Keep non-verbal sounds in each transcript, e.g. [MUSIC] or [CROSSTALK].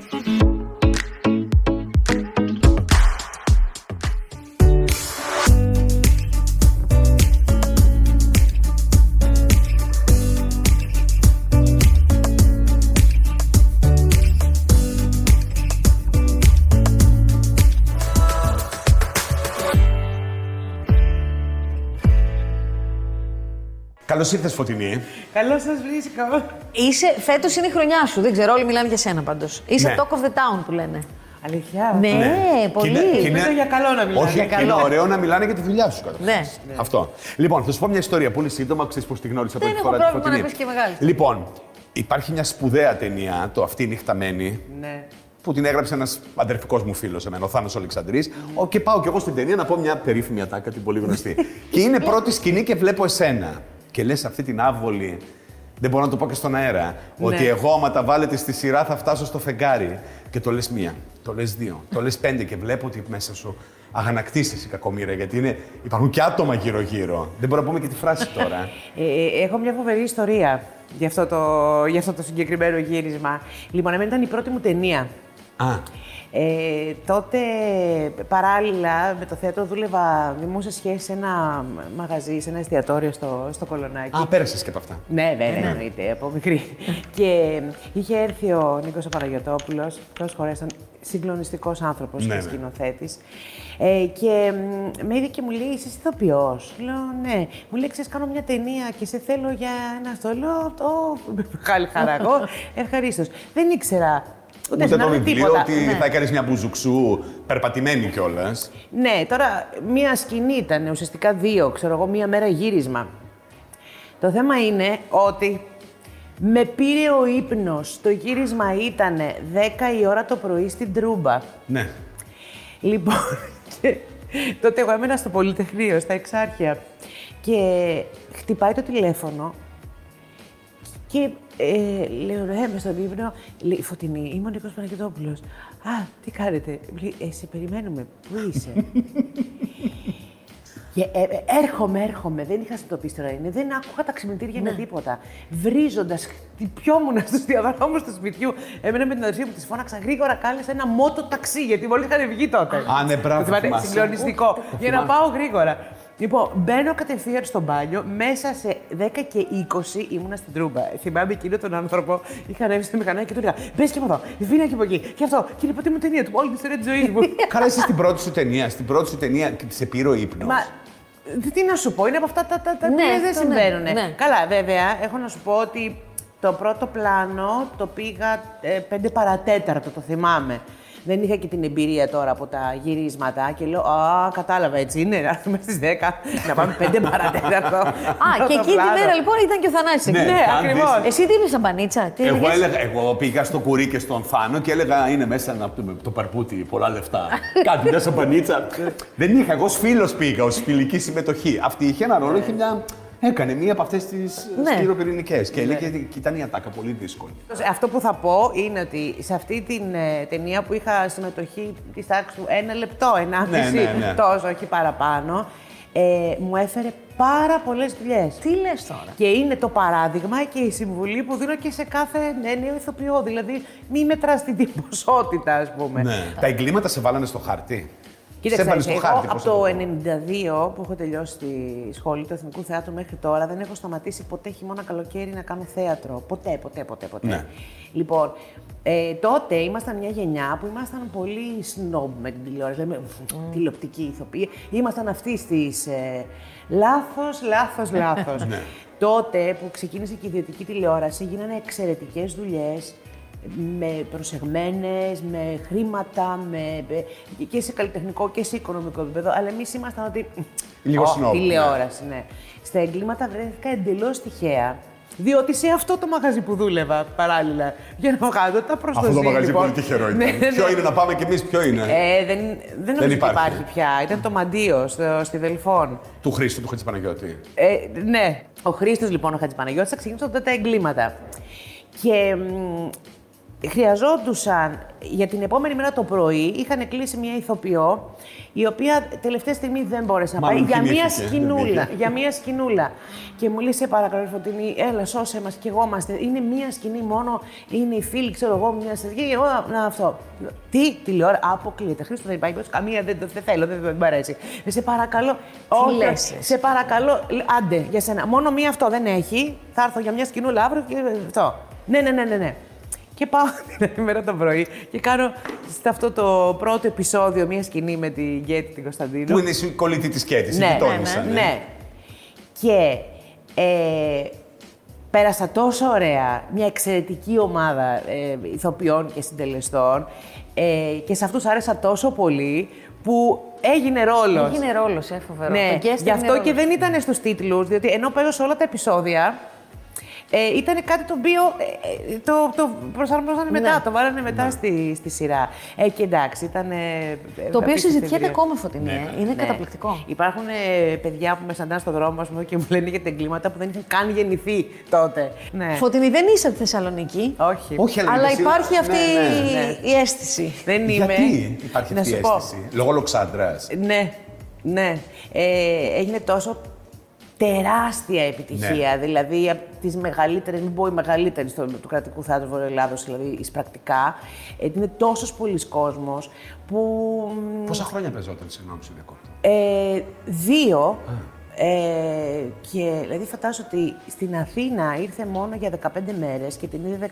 Thank you. Καλώς ήρθες, Φωτεινή. Καλώς σας βρίσκω. Είσαι, φέτος είναι η χρονιά σου. Δεν ξέρω, όλοι μιλάνε για σένα πάντως. Είσαι Ναι. talk of the town που λένε. Αλήθεια; Ναι, Ναι. πολύ. Και είναι- και είναι- Ελπίζω για καλό να μιλάνε. Όχι, για και καλό. είναι ωραίο να μιλάνε για τη δουλειά σου καταρχάς. Ναι. Αυτό. Λοιπόν, θα σου πω μια ιστορία πολύ σύντομα, ξέρεις πώ τη γνώρισα Δεν πρώτη έχω φορά τη πρόβλημα να Φωτεινή. πεις και μεγάλη. Λοιπόν, υπάρχει μια σπουδαία ταινία, το Αυτή νυχταμένη, Ναι. που την έγραψε ένας αδερφικός μου φίλος εμένα, ο Θάνος Αλεξανδρής. Και πάω κι εγώ στην ταινία να πω μια περίφημη ατάκα, την πολύ γνωστή. [LAUGHS] και είναι πρώτη σκηνή και βλέπω εσένα. Και λες αυτή την άβολη. Δεν μπορώ να το πω και στον αέρα. Ότι εγώ, άμα τα βάλετε στη σειρά, θα φτάσω στο φεγγάρι. Και το λες μία, το λες δύο, το λες πέντε και βλέπω ότι μέσα σου αγανακτήσεις η κακομοίρα. Γιατί είναι, υπάρχουν και άτομα γύρω-γύρω. Δεν μπορώ να πούμε και τη φράση [LAUGHS] τώρα. Ε, ε, έχω μια φοβερή ιστορία για αυτό, το, για αυτό το συγκεκριμένο γύρισμα. Λοιπόν, εμένα ήταν η πρώτη μου ταινία. Α, Ε, τότε, παράλληλα με το θέατρο, δούλευα, ήμουν σε σχέση σε ένα μαγαζί, σε ένα εστιατόριο στο, στο Κολονάκι. α πέρασες και από αυτά. Ναι, βέβαια, εννοείται, από μικρή. [LAUGHS] και είχε έρθει ο Νίκος Παναγιωτόπουλος, πρώτος φορές, ήταν συγκλονιστικός άνθρωπος Ναι, και ναι. σκηνοθέτης. Ε, και μ, με είδε και μου λέει, είσαι ηθοποιός. Λέω, ναι. Μου λέει, ξέρεις, κάνω μια ταινία και σε θέλω για ένα αυτό. Λέω, το χάλι χαρά εγώ, [LAUGHS] ευχαρίστως. Δεν ήξερα ούτε, Ούτε να το δω βιβλίο τίποτα. ότι Ναι. θα έκανες μια μπουζουξού περπατημένη κιόλας. Ναι, τώρα μία σκηνή ήταν, ουσιαστικά δύο, ξέρω εγώ, μία μέρα γύρισμα. Το θέμα είναι ότι με πήρε ο ύπνος. Το γύρισμα ήταν 10 η ώρα το πρωί στην Τρούμπα. Ναι. Λοιπόν, και τότε εγώ έμενα στο Πολυτεχνείο, στα Εξάρχεια. Και χτυπάει το τηλέφωνο και ε, λέω, ναι, μες στον ύπνο, λέει, Φωτεινή, είμαι ο Νίκος Παναγιωτόπουλος. Α, τι κάνετε; Λέει, ε, σε περιμένουμε. Πού είσαι; [LAUGHS] Και ε, ε, έρχομαι, έρχομαι. Δεν είχα συνειδητοποιήσει τώρα είναι. Δεν άκουγα τα ξυπνητήρια με τίποτα. Βρίζοντας, χτυπιόμουν στους διαδρόμου του σπιτιού. Έμενα με την αδερφή μου, τη φώναξα γρήγορα, κάλεσα ένα μότο ταξί, γιατί μόλις είχαν βγει τότε. Α, ναι, μπράβο, Το θυμάται, θυμάσαι. Συγκλονιστικό. Για να πάω γρήγορα. Λοιπόν, μπαίνω κατευθείαν στο μπάνιο. Μέσα σε 10 και 20 ήμουνα στην τρούμπα. Θυμάμαι εκείνο τον άνθρωπο. Είχα ανέβει στο μηχανάκι και του έλεγα: Μπες και από εδώ, βίνα και από εκεί. Και αυτό. Και είναι η πρώτη μου ταινία του. Όλη την ιστορία της ζωής μου. [LAUGHS] Καλά, είσαι στην πρώτη σου ταινία. Στην πρώτη σου ταινία και σε πήρε ο ύπνος. Μα τι να σου πω, είναι από αυτά τα, τα, τα Ναι, που λες, δεν αυτό ναι, συμβαίνουν. ναι. Καλά, βέβαια, έχω να σου πω ότι το πρώτο πλάνο το πήγα ε, πέντε παρατέταρτο, το θυμάμαι. Δεν είχα και την εμπειρία τώρα από τα γυρίσματα και λέω Α, κατάλαβα έτσι είναι. Να έρθουμε στις 10 να πάμε πέντε παρατέταρτο. [LAUGHS] Α, και εκεί τη μέρα λοιπόν ήταν και ο Θανάσης εκεί. Ναι, Ναι, αν ακριβώς. δεις- Εσύ τι είπες σαν πανίτσα, τι Εγώ, έλεγες; έλεγα, εγώ πήγα στο κουρί και στον Θάνο και έλεγα είναι μέσα να πούμε το παρπούτι, πολλά λεφτά. [LAUGHS] Κάτι μια σαμπανίτσα. Δεν είχα. Εγώ ως φίλος πήγα, ως φιλική συμμετοχή. Αυτή είχε ένα ρόλο, είχε μια. Έκανε μία από αυτές τις Ναι. σκληροπυρηνικές. Και έλεγε και ήταν η ατάκα πολύ δύσκολη. Αυτό που θα πω είναι ότι σε αυτή την ε, ταινία που είχα συμμετοχή της τάξης του ένα λεπτό, ενάμιση, Ναι, ναι, ναι. τόσο, όχι παραπάνω, ε, μου έφερε πάρα πολλές δουλειές. Τι λες τώρα; Και είναι το παράδειγμα και η συμβουλή που δίνω και σε κάθε νέο ηθοποιό. Δηλαδή, μη μετράς την [LAUGHS] ποσότητα, ας πούμε. Ναι. Τα εγκλήματα σε βάλανε στο χάρτη. Κοίταξε, σε έβαλε στο εγώ χάρτη. από πώς θα το πω. 92 που έχω τελειώσει τη σχολή του Εθνικού Θεάτρου μέχρι τώρα δεν έχω σταματήσει ποτέ χειμώνα καλοκαίρι να κάνω θέατρο. Ποτέ, ποτέ, ποτέ, ποτέ. Ναι. Λοιπόν, ε, τότε ήμασταν μια γενιά που ήμασταν πολύ σνόμπ με την τηλεόραση. Λέμε τηλεοπτική ηθοποιή. Ήμασταν αυτή τη. Ε, λάθος, λάθος, λάθος. [LAUGHS] Ναι. τότε που ξεκίνησε και η ιδιωτική τηλεόραση γίνανε εξαιρετικές δουλειές με προσεγμένες, με χρήματα, με, με- και σε καλλιτεχνικό και σε οικονομικό επίπεδο. Αλλά εμείς ήμασταν ότι. Λίγο Ω, σνόμπ, ναι. Τηλεόραση, ναι. Στα εγκλήματα βρέθηκα εντελώς τυχαία. Διότι σε αυτό το μαγαζί που δούλευα παράλληλα για να βγάλω τα προστοζή. Αυτό το μαγαζί λοιπόν. πολύ τυχερό ήταν. Ναι, ναι, ναι. Ποιο είναι να πάμε κι εμείς, ποιο είναι; Ε, δεν, δεν νομίζω ότι υπάρχει. υπάρχει πια. Ήταν το Μαντίο στο, στη Δελφών. Του Χρήστου, του Χατζηπαναγιώτη. Ε, ναι. Ο Χρήστος λοιπόν, ο Χατζηπαναγιώτης, θα ξεκινήσω τότε τα εγκλήματα. Και μ, χρειαζόντουσαν για την επόμενη μέρα το πρωί, είχαν κλείσει μια ηθοποιό, η οποία τελευταία στιγμή δεν μπόρεσε να πάει Μάλλον για μια κοιμήθηκε, δεν σκηνούλα. πήγε. για μια σκηνούλα. Και μου λέει, σε παρακαλώ, Φωτεινή, έλα, σώσε μας και εγώ είμαστε. Είναι μια σκηνή μόνο, είναι οι φίλοι, ξέρω εγώ, μια σκηνή. Και εγώ να αυτό. Τι τηλεόραση, αποκλείεται. Χρήστο δεν υπάρχει, καμία δεν, δεν θέλω, δεν, δεν μ' αρέσει. Ε, Σε παρακαλώ. Όχι, λες, σε παρακαλώ, άντε για σένα. Μόνο μία αυτό δεν έχει. Θα έρθω για μια σκηνούλα αύριο και αυτό. Ναι, ναι, ναι, ναι. ναι. Και πάω [LAUGHS] την άλλη μέρα το πρωί και κάνω σε αυτό το πρώτο επεισόδιο μια σκηνή με την Γκέτη την Κωνσταντίνου. Που είναι η κολλητή της Κέτη, Ναι, ναι, ναι, τόνισαν. ναι, ναι. Και ε, πέρασα τόσο ωραία, μια εξαιρετική ομάδα ε, ηθοποιών και συντελεστών ε, και σε αυτούς άρεσα τόσο πολύ που έγινε ρόλος. Έγινε ρόλος, ε, φοβερό. Ναι, Το guest γι' αυτό έγινε και ρόλος. δεν ήταν στους τίτλους, διότι ενώ παίζω σε όλα τα επεισόδια, ε, ήταν κάτι το οποίο ε, ε, το, το προσαρμόζανε μετά, Ναι. το βάλανε μετά στη, στη σειρά. Ε, και εντάξει, ήταν. ε, Το οποίο συζητιέται απίστευτη ακόμα φωτεινή. Ναι, ε. Είναι ναι. καταπληκτικό. Υπάρχουν ε, παιδιά που με συναντάνε στον δρόμο ας πούμε, και μου λένε για τα εγκλήματα που δεν είχαν καν γεννηθεί τότε. Ναι. Φωτεινή δεν είσαι από τη Θεσσαλονίκη. Όχι. Όχι, αλλά, Αλλά είναι υπάρχει σίγουρα- αυτή Ναι, ναι. ναι. η αίσθηση. Δεν είμαι. Γιατί υπάρχει Να αυτή η σου πω. αίσθηση. Λόγω Λοξάντρα. Ναι, ναι. Ε, έγινε τόσο τεράστια επιτυχία. Δηλαδή, από τις μεγαλύτερες, μην πω η μεγαλύτερη στο, του κρατικού θεάτρου Βορειοελλάδο, δηλαδή εισπρακτικά. Ε, είναι τόσος πολλοί κόσμος που. μ, Πόσα χρόνια παίζονταν, συγγνώμη, σου διακόπτω; Ε, δύο. Ε, και δηλαδή φαντάζομαι ότι στην Αθήνα ήρθε μόνο για 15 μέρες και την είδε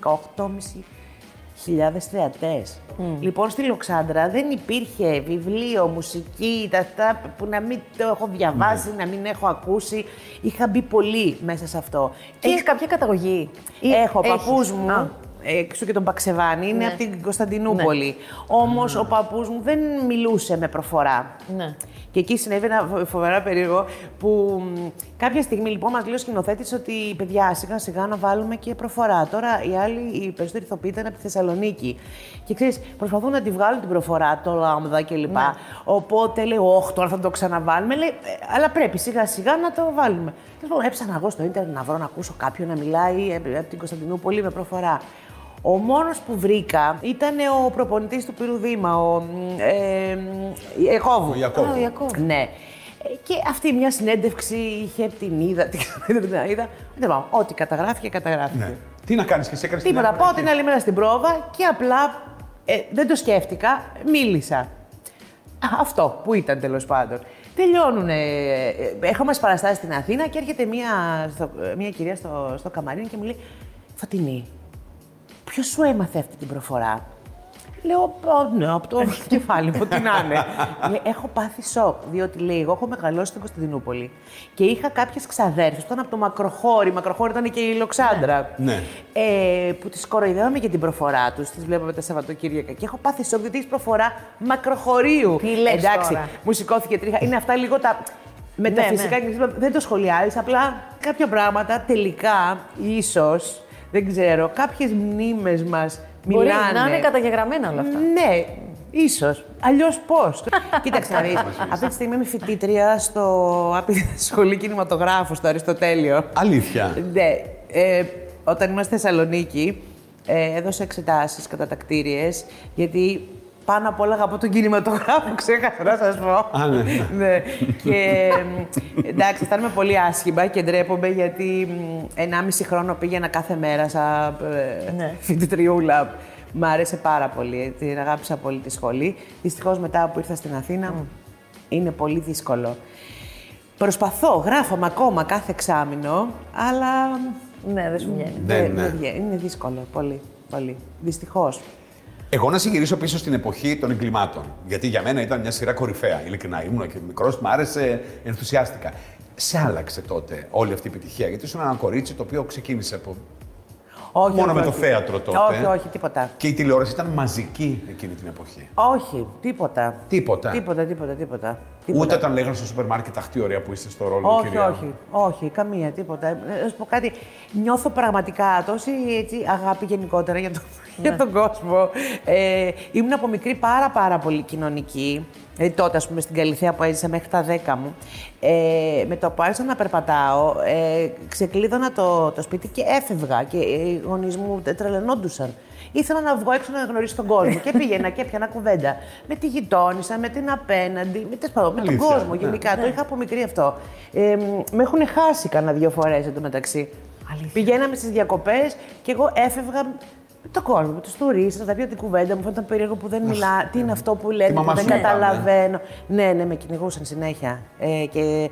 18.500 θεατές. Λοιπόν, στη Λοξάντρα δεν υπήρχε βιβλίο, μουσική, τα αυτά που να μην το έχω διαβάσει, να μην έχω ακούσει. Είχα μπει πολύ μέσα σε αυτό. Έχεις κάποια καταγωγή; Ή Έχω έχεις; παππούς μου, Α. έξω και τον Παξεβάνη, είναι Ναι. από την Κωνσταντινούπολη. Όμως ο παππούς μου δεν μιλούσε με προφορά. Ναι. Και εκεί συνέβη ένα φο- φοβερά περίεργο που μ, κάποια στιγμή λοιπόν μας λέει ο σκηνοθέτης ότι παιδιά σιγά σιγά να βάλουμε και προφορά. Τώρα οι άλλοι, οι περισσότεροι ηθοποιοί ήταν από τη Θεσσαλονίκη. Και ξέρεις, προσπαθούν να τη βγάλουν την προφορά, το λάμδα κλπ. Ναι. Οπότε λέει, Όχι, τώρα θα το ξαναβάλουμε. Λέει, «Ε, αλλά πρέπει σιγά σιγά να το βάλουμε. Και λοιπόν, έψανα εγώ στο ίντερνετ να βρω να ακούσω κάποιον να μιλάει ε, από την Κωνσταντινούπολη με προφορά. Ο μόνος που βρήκα ήταν ο προπονητής του Πυρού Δήμα, ο μ, ε, μ, Ιακώβου. Ο Ιακώβου. Α, ο Ιακώβου. Ναι. Ε, Και αυτή μια συνέντευξη είχε την είδα, [LAUGHS] την είδα, την είδα. Δεν πάω. Ό,τι καταγράφηκε, καταγράφηκε. Ναι. Τι να κάνεις και εσύ, έκανες Τίποτα. Πάω την άλλη μέρα στην πρόβα και απλά ε, δεν το σκέφτηκα, μίλησα. Α, Αυτό που ήταν τέλος πάντων. Τελειώνουν. Ε, ε, έχω μας παραστάσει στην Αθήνα και έρχεται μια, στο- ε, μια κυρία στο, στο καμαρίνι και μου λέει Φωτεινή, ποιος σου έμαθε αυτή την προφορά; Λέω, «Α, ναι, από το [LAUGHS] κεφάλι μου, τι να είναι. Λέει, έχω πάθει σοκ, διότι λέει, εγώ έχω μεγαλώσει στην Κωνσταντινούπολη και είχα κάποιες ξαδέρφες που ήταν από το Μακροχώρι. Μακροχώρι ήταν και η Λοξάντρα. Ναι. Ε, που τις κοροϊδεύαμε για την προφορά τους, τις βλέπαμε τα Σαββατοκύριακα. Και έχω πάθει σοκ, διότι έχεις προφορά Μακροχωρίου. Τι λες Εντάξει, τώρα. μου σηκώθηκε τρίχα. Είναι αυτά λίγο τα. Με τα Ναι, φυσικά ναι. και τα δεν το σχολιάζεις. Απλά κάποια πράγματα τελικά, ίσως, δεν ξέρω, κάποιες μνήμες μας Μπορεί μιλάνε. να είναι καταγεγραμμένα όλα αυτά. Ναι, ίσως. Αλλιώς πώς. [LAUGHS] Κοίταξε να δεις. Αυτή τη στιγμή είμαι φοιτήτρια στο άπειρη [LAUGHS] σχολή κινηματογράφου, στο Αριστοτέλειο. Αλήθεια. Ναι. Ε, όταν ήμασταν στη Θεσσαλονίκη, ε, έδωσα εξετάσεις κατατακτήριες, γιατί πάνω απ' όλα αγαπώ τον κινηματογράφο, [LAUGHS] ξέχασα να σας πω. Α, ναι. ναι. [LAUGHS] Και μ, εντάξει, αισθάνομαι πολύ άσχημα και ντρέπομαι γιατί μ, 1,5 χρόνο πήγαινα κάθε μέρα σαν ε, Ναι. φοιτητριούλα. Μ' άρεσε πάρα πολύ, την αγάπησα πολύ τη σχολή. Δυστυχώς μετά που ήρθα στην Αθήνα, είναι πολύ δύσκολο. Προσπαθώ, γράφω ακόμα κάθε εξάμηνο, αλλά Ναι, δεν σου βγαίνει. Δεν, δεν- ναι. δεν βγαίνει. είναι δύσκολο, πολύ, πολύ. Δυστυχώς. Εγώ να συγυρίσω πίσω στην εποχή των εγκλημάτων. Γιατί για μένα ήταν μια σειρά κορυφαία. Ειλικρινά ήμουν και μικρός, μου άρεσε, ενθουσιάστηκα. Σε άλλαξε τότε όλη αυτή η επιτυχία. Γιατί ήσουν ένα κορίτσι το οποίο ξεκίνησε από. Όχι, Μόνο όχι, με το όχι. θέατρο τότε. Όχι, όχι, τίποτα. Και η τηλεόραση ήταν μαζική εκείνη την εποχή. Όχι, τίποτα. Τίποτα. Τίποτα, τίποτα, τίποτα. Ούτε τίποτα. όταν λέγανε στο σούπερ μάρκετ αχ τι ωραία που είστε στο ρόλο, Όχι, κυρία. όχι, όχι, καμία, τίποτα. Ε, Να σου πω κάτι, νιώθω πραγματικά τόση έτσι, αγάπη γενικότερα για, τον για τον κόσμο. Ε, ήμουν από μικρή πάρα πάρα πολύ κοινωνική. Δηλαδή τότε, ας πούμε, στην Καλυθέα που έζησα μέχρι τα 10 μου, ε, με το που άρχισα να περπατάω, ε, ξεκλείδωνα το, το σπίτι και έφευγα και οι γονείς μου τρελαινόντουσαν. Ήθελα να βγω έξω να γνωρίσω τον κόσμο και πήγαινα και έπιανα κουβέντα με τη γειτόνισσα, με την απέναντι, με, τέλος πάντων, με τον Αλήθεια, κόσμο ναι. γενικά. Το είχα από μικρή αυτό. Ε, μ, με έχουν χάσει κανένα δύο φορές εντωμεταξύ. Πηγαίναμε στις διακοπές και εγώ έφευγα με τον κόσμο, με τους τουρίστες, να τα πει την κουβέντα μου. Ήταν περίεργο που δεν μιλά. Τι είναι αυτό που λέτε, μαμά που δεν σου είπαμε. καταλαβαίνω. Ναι, ναι, με κυνηγούσαν συνέχεια. Ε, και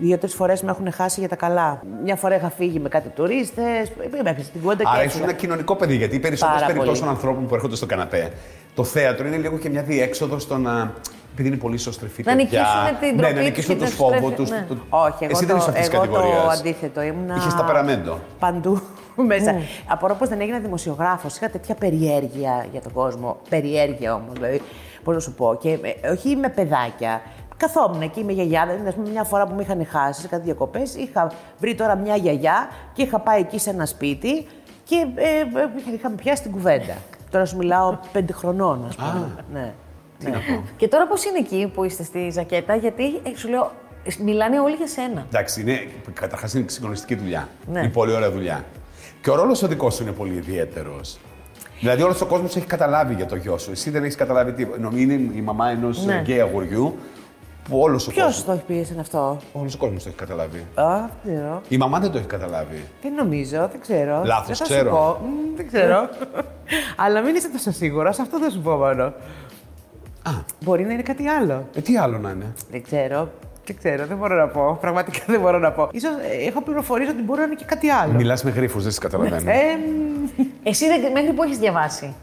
δύο-τρεις φορές με έχουν χάσει για τα καλά. Μια φορά είχα φύγει με κάτι τουρίστες, με έπιασε την κουβέντα και Άρα έφυγα. ήσουν ένα κοινωνικό παιδί, γιατί οι περισσότερες Πάρα περιπτώσεις πολύ. των ανθρώπων που έρχονται στο καναπέ, το θέατρο είναι λίγο και μια διέξοδο στο να. Επειδή είναι πολύ ισοστρεφή Να παιδιά. νικήσουν την ναι, ντροπή να τους νικήσουν και τους την φόβους ισοστρέφεια, τους. ναι. Όχι, εγώ, Εσύ το, δεν είσαι αυτής της εγώ κατηγορίας. το αντίθετο. Ήμουνα Είχες ταπεραμέντο. παντού [LAUGHS] μέσα. Απορώ πως δεν έγινα δημοσιογράφος. Είχα τέτοια περιέργεια για τον κόσμο. Περιέργεια όμως, δηλαδή. Πώς να σου πω. Και ε, όχι με παιδάκια. Καθόμουν εκεί με γιαγιά. Δηλαδή, ας πούμε, μια φορά που με είχαν χάσει σε κάτι διακοπές, είχα βρει τώρα μια γιαγιά και είχα πάει εκεί σε ένα σπίτι και ε, ε, είχαμε πιάσει την κουβέντα. Τώρα σου μιλάω πέντε χρονών, ας πούμε. Ναι. Ναι. Και τώρα πώς είναι εκεί που είστε στη ζακέτα, γιατί ε, σου λέω, μιλάνε όλοι για σένα. Εντάξει, είναι, καταρχάς είναι συγκλονιστική δουλειά. Ναι. Είναι πολύ ωραία δουλειά. Και ο ρόλος ο δικός σου είναι πολύ ιδιαίτερος. Δηλαδή, όλος ο κόσμος έχει καταλάβει για το γιο σου. Εσύ δεν έχεις καταλάβει τίποτα. Νομίζω είναι η μαμά ενός Ναι. γκέι αγοριού που όλος ο Ποιος κόσμο. το έχει πει εσένα αυτό; Όλος ο κόσμος το έχει καταλάβει. Α, δεν ξέρω. Η μαμά δεν το έχει καταλάβει. Δεν νομίζω, δεν ξέρω. Λάθος, δεν θα ξέρω. Σου πω. Μ, δεν ξέρω. [LAUGHS] Αλλά μην είσαι τόσο σίγουρος, αυτό θα σου πω μόνο. Α, Μπορεί να είναι κάτι άλλο. ε, τι άλλο να είναι; Δεν ξέρω. Δεν ξέρω, δεν μπορώ να πω. Πραγματικά δεν μπορώ να πω. Ίσως ε, έχω πληροφορίες ότι μπορεί να είναι και κάτι άλλο. Μιλάς με γρήφου, δεν σε καταλαβαίνω. Ε, μ, Εσύ δεν- μέχρι που έχεις διαβάσει,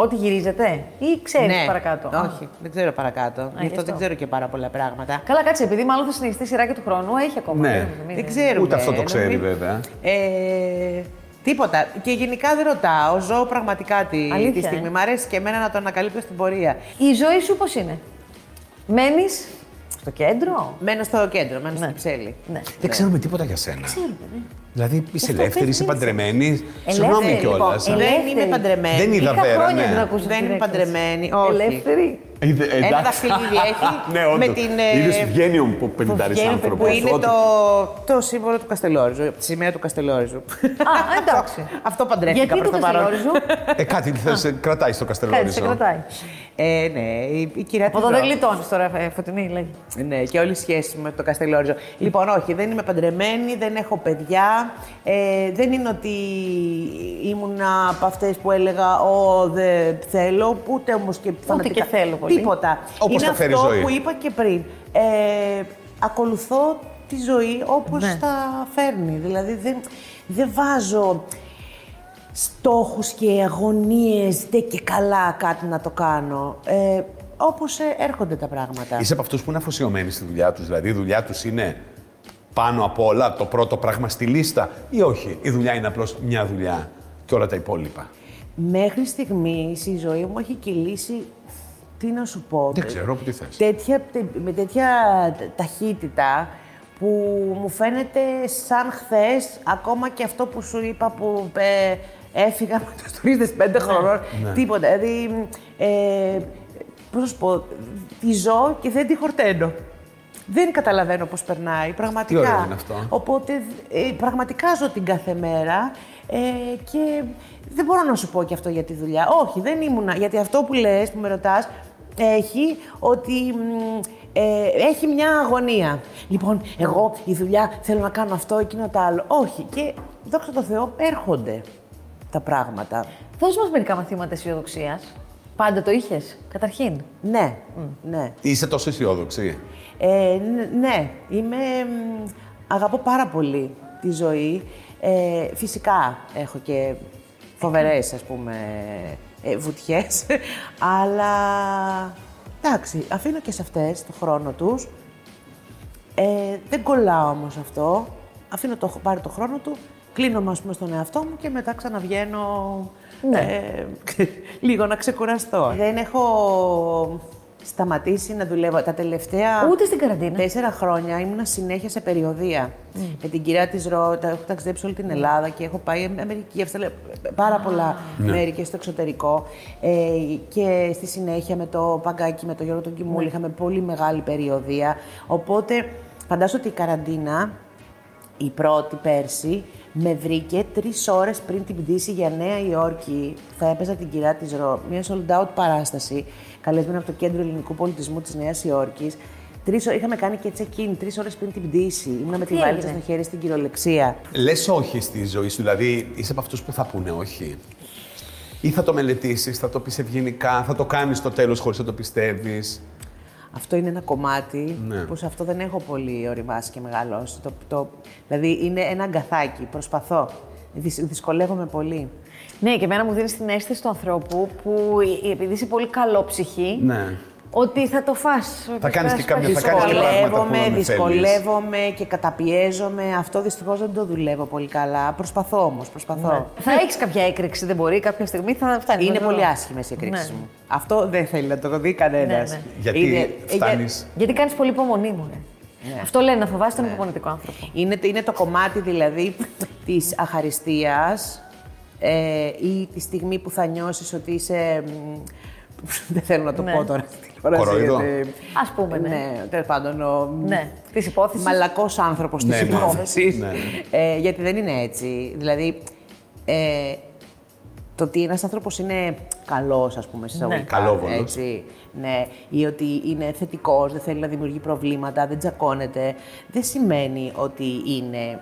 Ό,τι γυρίζετε, ή ξέρεις ναι. παρακάτω; Όχι, δεν ξέρω παρακάτω. Γι' γι' αυτό αυτό. δεν ξέρω και πάρα πολλά πράγματα. Καλά, κάτσε, επειδή μάλλον θα συνεχιστεί η σειρά και του χρόνου, έχει ακόμα. Ναι. Μην- Δεν ξέρουμε. Ούτε αυτό το ξέρει, Νομι- βέβαια. Ε, τίποτα. Και γενικά δεν ρωτάω. Ζω πραγματικά τη, Αλήθεια, τη στιγμή. ε. Μ' αρέσει και εμένα να το ανακαλύπτω στην πορεία. Η ζωή σου πώς είναι; Μένεις στο κέντρο; Μένω στο κέντρο, μένω Ναι. στην Ψέλη. Ναι. Δεν ξέρουμε τίποτα για σένα. Ξέρουμε, ναι. Δηλαδή, είσαι αυτό ελεύθερη, πες, είσαι μίλησες. παντρεμένη. Ελεύθερη, Συγγνώμη λοιπόν, κιόλας. ελεύθερη. Δεν είμαι παντρεμένη. Δεν είδα Είχα βέρα, χρόνια ναι. την ακούσω Δεν την είμαι έκφραση. παντρεμένη, όχι. Ελεύθερη. Ένα δαχτυλίδι έχει [LAUGHS] ναι, με όντως. την. ε, Είδες βγαίνει ο πενηντάρης βγαίνει, άνθρωπος. Που είναι Ό,τι- το, το σύμβολο του Καστελόριζου, τη σημαία του Καστελόριζου. Α, εντάξει. [LAUGHS] Αυτό παντρεύτηκα Γιατί προς το το παρόν. Καστελόριζου; Ε, κάτι θες, κρατάει στο Κάτι σε Καστελόριζο. κρατάει. Ε, ναι, η, η κυρία Από εδώ δεν Τιζό. γλιτώνεις τώρα, ε, φωτεινή, λέει. Ναι, και όλη η σχέση με το Καστελόριζο. Λοιπόν, όχι, δεν είμαι παντρεμένη, δεν έχω παιδιά. Ε, δεν είναι ότι ήμουνα από αυτές που έλεγα Ω, δεν θέλω, ούτε όμως και φανατικά. και θέλω πολύ. Τίποτα. Όπως είναι τα φέρει η αυτό ζωή. που είπα και πριν. Ε, ακολουθώ τη ζωή όπως Ναι. τα φέρνει. Δηλαδή δεν, δεν βάζω στόχους και αγωνίες δεν και καλά κάτι να το κάνω. Ε, όπως ε, έρχονται τα πράγματα. Είσαι από αυτούς που είναι αφοσιωμένοι στη δουλειά τους. Δηλαδή, η δουλειά τους είναι πάνω απ' όλα το πρώτο πράγμα στη λίστα, ή όχι; Η δουλειά είναι απλώς μια δουλειά και όλα τα υπόλοιπα. Μέχρι στιγμής η ζωή μου έχει κυλήσει, τι να σου πω, Δεν ξέρω που τι θες. τέτοια, τε- με τέτοια ταχύτητα που μου φαίνεται σαν χθες, ακόμα και αυτό που σου είπα που ε, έφυγα με τους τουρίστες πέντε χρονών, τίποτα. Δηλαδή, ε, πώς να σου πω, τη ζω και δεν τη χορταίνω. Δεν καταλαβαίνω πώς περνάει, πραγματικά. ωραίο είναι αυτό. Οπότε, ε, πραγματικά ζω την κάθε μέρα ε, και δεν μπορώ να σου πω και αυτό για τη δουλειά. Όχι, δεν ήμουνα, γιατί αυτό που λες, που με ρωτάς, έχει ότι μ, ε, έχει μια αγωνία. Λοιπόν, εγώ η δουλειά θέλω να κάνω αυτό, εκείνο το άλλο. Όχι, και δόξα τω Θεώ έρχονται τα πράγματα. Δώσ' μας μερικά μαθήματα αισιοδοξίας. Πάντα το είχες, καταρχήν. Ναι, ναι. Είσαι τόσο αισιόδοξη. Ε, ν- ναι, είμαι, μ, αγαπώ πάρα πολύ τη ζωή. Ε, φυσικά έχω και φοβερές, ας πούμε, ε, βουτιές, [LAUGHS] αλλά εντάξει, αφήνω και σε αυτές το χρόνο τους. Ε, δεν κολλάω όμως αυτό. Αφήνω το, πάρει το χρόνο του, κλείνω ας πούμε, στον εαυτό μου και μετά ξαναβγαίνω Ναι. ε, [LAUGHS] λίγο να ξεκουραστώ. Δεν έχω σταματήσει να δουλεύω. Τα τελευταία Ούτε στην καραντίνα. τέσσερα χρόνια ήμουνα συνέχεια σε περιοδία. Με την κυρία της Ρο, τα έχω ταξιδέψει όλη την Ελλάδα και έχω πάει Αμερική, Αυστραλία, πάρα πολλά μέρη και στο εξωτερικό. Ε, και στη συνέχεια με το Παγκάκι, με το Γιώργο τον Κιμούλη, είχαμε πολύ μεγάλη περιοδία. Οπότε φαντάζομαι ότι η καραντίνα, η πρώτη πέρσι, Με βρήκε τρεις ώρες πριν την πτήση για Νέα Υόρκη. Θα έπαιζα την κυρά της Ρο. Μια sold out παράσταση, καλεσμένη από το Κέντρο Ελληνικού Πολιτισμού της Νέας Υόρκης. Τρεις, ώρες- είχαμε κάνει και check-in τρεις ώρες πριν την πτήση. Ήμουν με τη Τι βαλίτσα έγινε; στο χέρι στην κυριολεξία. Λες όχι στη ζωή σου, δηλαδή είσαι από αυτούς που θα πούνε όχι; Ή θα το μελετήσεις, θα το πεις ευγενικά, θα το κάνεις στο τέλος χωρίς να το πιστεύεις; Αυτό είναι ένα κομμάτι Ναι. που σε αυτό δεν έχω πολύ οριμάσει και μεγαλώσει. Το, το, δηλαδή είναι ένα αγκαθάκι. Προσπαθώ. Δυ- δυσκολεύομαι πολύ. Ναι, και εμένα μου δίνεις την αίσθηση του ανθρώπου που ε, επειδή είσαι πολύ καλό ψυχή, Ναι. Ότι θα το φας. Θα κάνεις και κάποια- θα φας κάνεις και δύσκολα. πράγματα που Δυσκολεύομαι, δεν θέλεις. δυσκολεύομαι και καταπιέζομαι. Αυτό δυστυχώς δεν το δουλεύω πολύ καλά. Προσπαθώ όμως, προσπαθώ. Θα έχεις κάποια έκρηξη, δεν μπορεί, κάποια στιγμή θα φτάνεις. Είναι το πολύ λέω. άσχημες οι εκρήξεις Ναι. μου. Αυτό δεν θέλει να το δει κανένας. Ναι, ναι. Γιατί φτάνεις; Γιατί κάνεις πολύ υπομονή μου. Ναι. Αυτό λένε, να φοβάσαι τον υπομονητικό άνθρωπο. Είναι, είναι το κομμάτι δηλαδή της αχαριστίας ε, ή τη στιγμή που θα νιώσεις ότι είσαι... μ, Δεν θέλω να το Ναι. πω τώρα [LAUGHS] στην τηλεόραση. Κοροϊδό. γιατί- Ας πούμε, ναι. Ναι, τέλος πάντων. Ο, Ναι, της υπόθεσης. Μαλακός άνθρωπος Ναι, της ναι. υπόθεσης. Ναι. Ε, γιατί δεν είναι έτσι. Δηλαδή, ε, το ότι ένας άνθρωπος είναι καλός, ας πούμε, σε εισαγωγικά, Καλόβολος. έτσι, ναι, ή ότι είναι θετικός, δεν θέλει να δημιουργεί προβλήματα, δεν τσακώνεται, δεν σημαίνει ότι είναι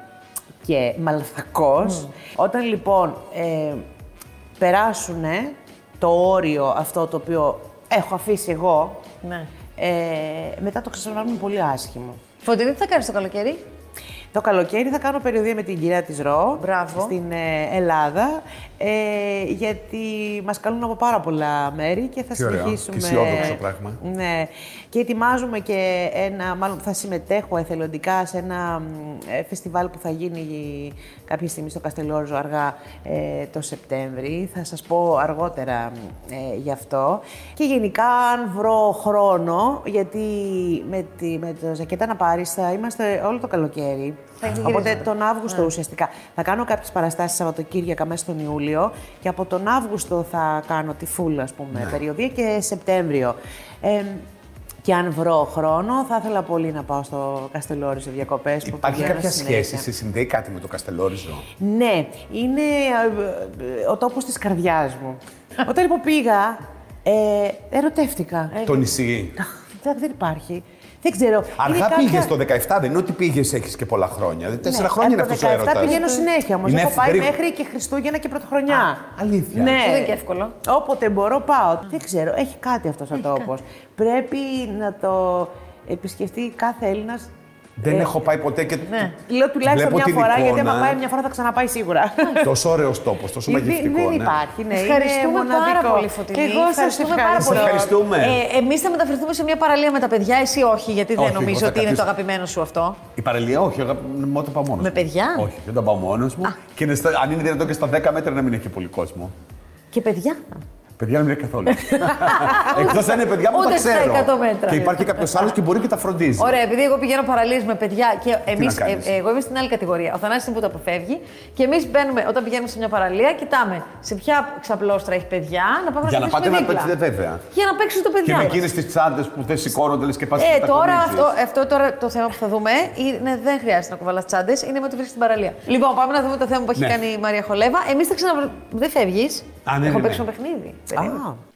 και μαλαθακός. Όταν λοιπόν ε, περάσουν το όριο αυτό το οποίο έχω αφήσει εγώ, Ναι. ε, μετά το ξεσορβάνουμε πολύ άσχημο. Φωτεινή, τι θα κάνεις το καλοκαίρι; Το καλοκαίρι θα κάνω περιοδία με την κυρία της Ρο Μπράβο. στην ε, Ελλάδα, ε, γιατί μας καλούν από πάρα πολλά μέρη και θα Τι ωραίο. συνεχίσουμε... Και αισιόδοξο πράγμα. Ναι. Και ετοιμάζουμε και ένα, μάλλον θα συμμετέχω εθελοντικά σε ένα μ, ε, φεστιβάλ που θα γίνει κάποια στιγμή στο Καστελόριζο αργά ε, το Σεπτέμβρη. Θα σας πω αργότερα μ, ε, γι' αυτό. Και γενικά αν βρω χρόνο, γιατί με, τη, με το Ζακέτα να πάρεις θα είμαστε όλο το καλοκαίρι. Θα Οπότε γυρίζετε. τον Αύγουστο ουσιαστικά. Θα κάνω κάποιες παραστάσεις Σαββατοκύριακα μέσα στον Ιούλιο και από τον Αύγουστο θα κάνω τη φούλα, ας πούμε, περιοδία και Σεπτέμβριο. Ε, και αν βρω χρόνο, θα ήθελα πολύ να πάω στο Καστελόριζο διακοπές. που Υπάρχει πηγαίνω κάποια συνέχεια. σχέση, σε συνδέει κάτι με το Καστελόριζο; Ναι, είναι ε, ε, ο τόπος της καρδιάς μου. Όταν λοιπόν πήγα, ε, ερωτεύτηκα. Το νησί. Δεν, δεν υπάρχει. Δεν ξέρω. Είναι Αργά κάποια- πήγες το 17, δεν είναι ότι πήγες, έχεις και πολλά χρόνια. Δηλαδή, Τέσσερα Ναι, χρόνια είναι από αυτός ο το 17 έρωτας. πηγαίνω συνέχεια όμως. Είναι Έχω πάει γρήγορα. μέχρι και Χριστούγεννα και Πρωτοχρονιά. αλήθεια. Ναι. Αυτό δεν είναι και εύκολο. Όποτε μπορώ, πάω. Δεν ξέρω, έχει κάτι αυτός ο τόπος. Πρέπει να το επισκεφτεί κάθε Έλληνας. Δεν έχω πάει ποτέ και. Ναι. Λέω τουλάχιστον Βλέπω μια την φορά, γιατί άμα εικόνα. πάει μια φορά θα ξαναπάει σίγουρα. [LAUGHS] Τόσο ωραίος τόπος, τόσο Δεν- μαγευτικό. δεν ναι. υπάρχει, ναι. Ευχαριστούμε είναι πάρα μοναδικό. πολύ, Φωτεινή. Και εγώ σας ευχαριστούμε πάρα ευχαριστώ. πολύ. Ευχαριστούμε. Ε, Εμείς θα μεταφερθούμε σε μια παραλία με τα παιδιά, εσύ όχι, γιατί δεν Όχι, εγώ νομίζω θα ότι είναι το καθίσω. αγαπημένο σου αυτό. Η παραλία, όχι, εγώ μόνο το πάω μόνος. Με παιδιά; Όχι, δεν το πάω μόνος μου. Και είναι στα- αν είναι δυνατόν και στα 10 μέτρα να μην έχει πολύ κόσμο. Και παιδιά; Παιδιά να μην έχει καθόλου. [LAUGHS] Εκτός αν είναι παιδιά που Ούτε τα στα ξέρω. 100 μέτρα. Και υπάρχει κάποιος άλλος και μπορεί και τα φροντίζει. Ωραία, επειδή εγώ πηγαίνω παραλίες με παιδιά και εμείς, να κάνεις; ε, εγώ είμαι στην άλλη κατηγορία. Ο Θανάσης είναι που τα αποφεύγει και εμείς μπαίνουμε, όταν πηγαίνουμε σε μια παραλία, κοιτάμε σε ποια ξαπλώστρα έχει παιδιά, να πάμε Για να να πάτε να δείξουμε παίξετε, δίπλα. βέβαια. Για να παίξουν το Και παιδιά. με μας. εκείνες τις τσάντες που δεν σηκώνονται, λες και πας Ε, τώρα αυτό, αυτό τώρα το θέμα που θα δούμε είναι, δεν χρειάζεται να κουβαλάς τσάντες, είναι με ότι βρίσκεις στην παραλία. Λοιπόν, πάμε να δούμε το θέμα που έχει Ναι. κάνει η Μαρία Χολέβα. Εμείς θα ξαναβρούμε. Δεν φεύγεις. Α, ναι, Έχω ναι, παίξει ναι. ένα παιχνίδι. περίμενε. Α,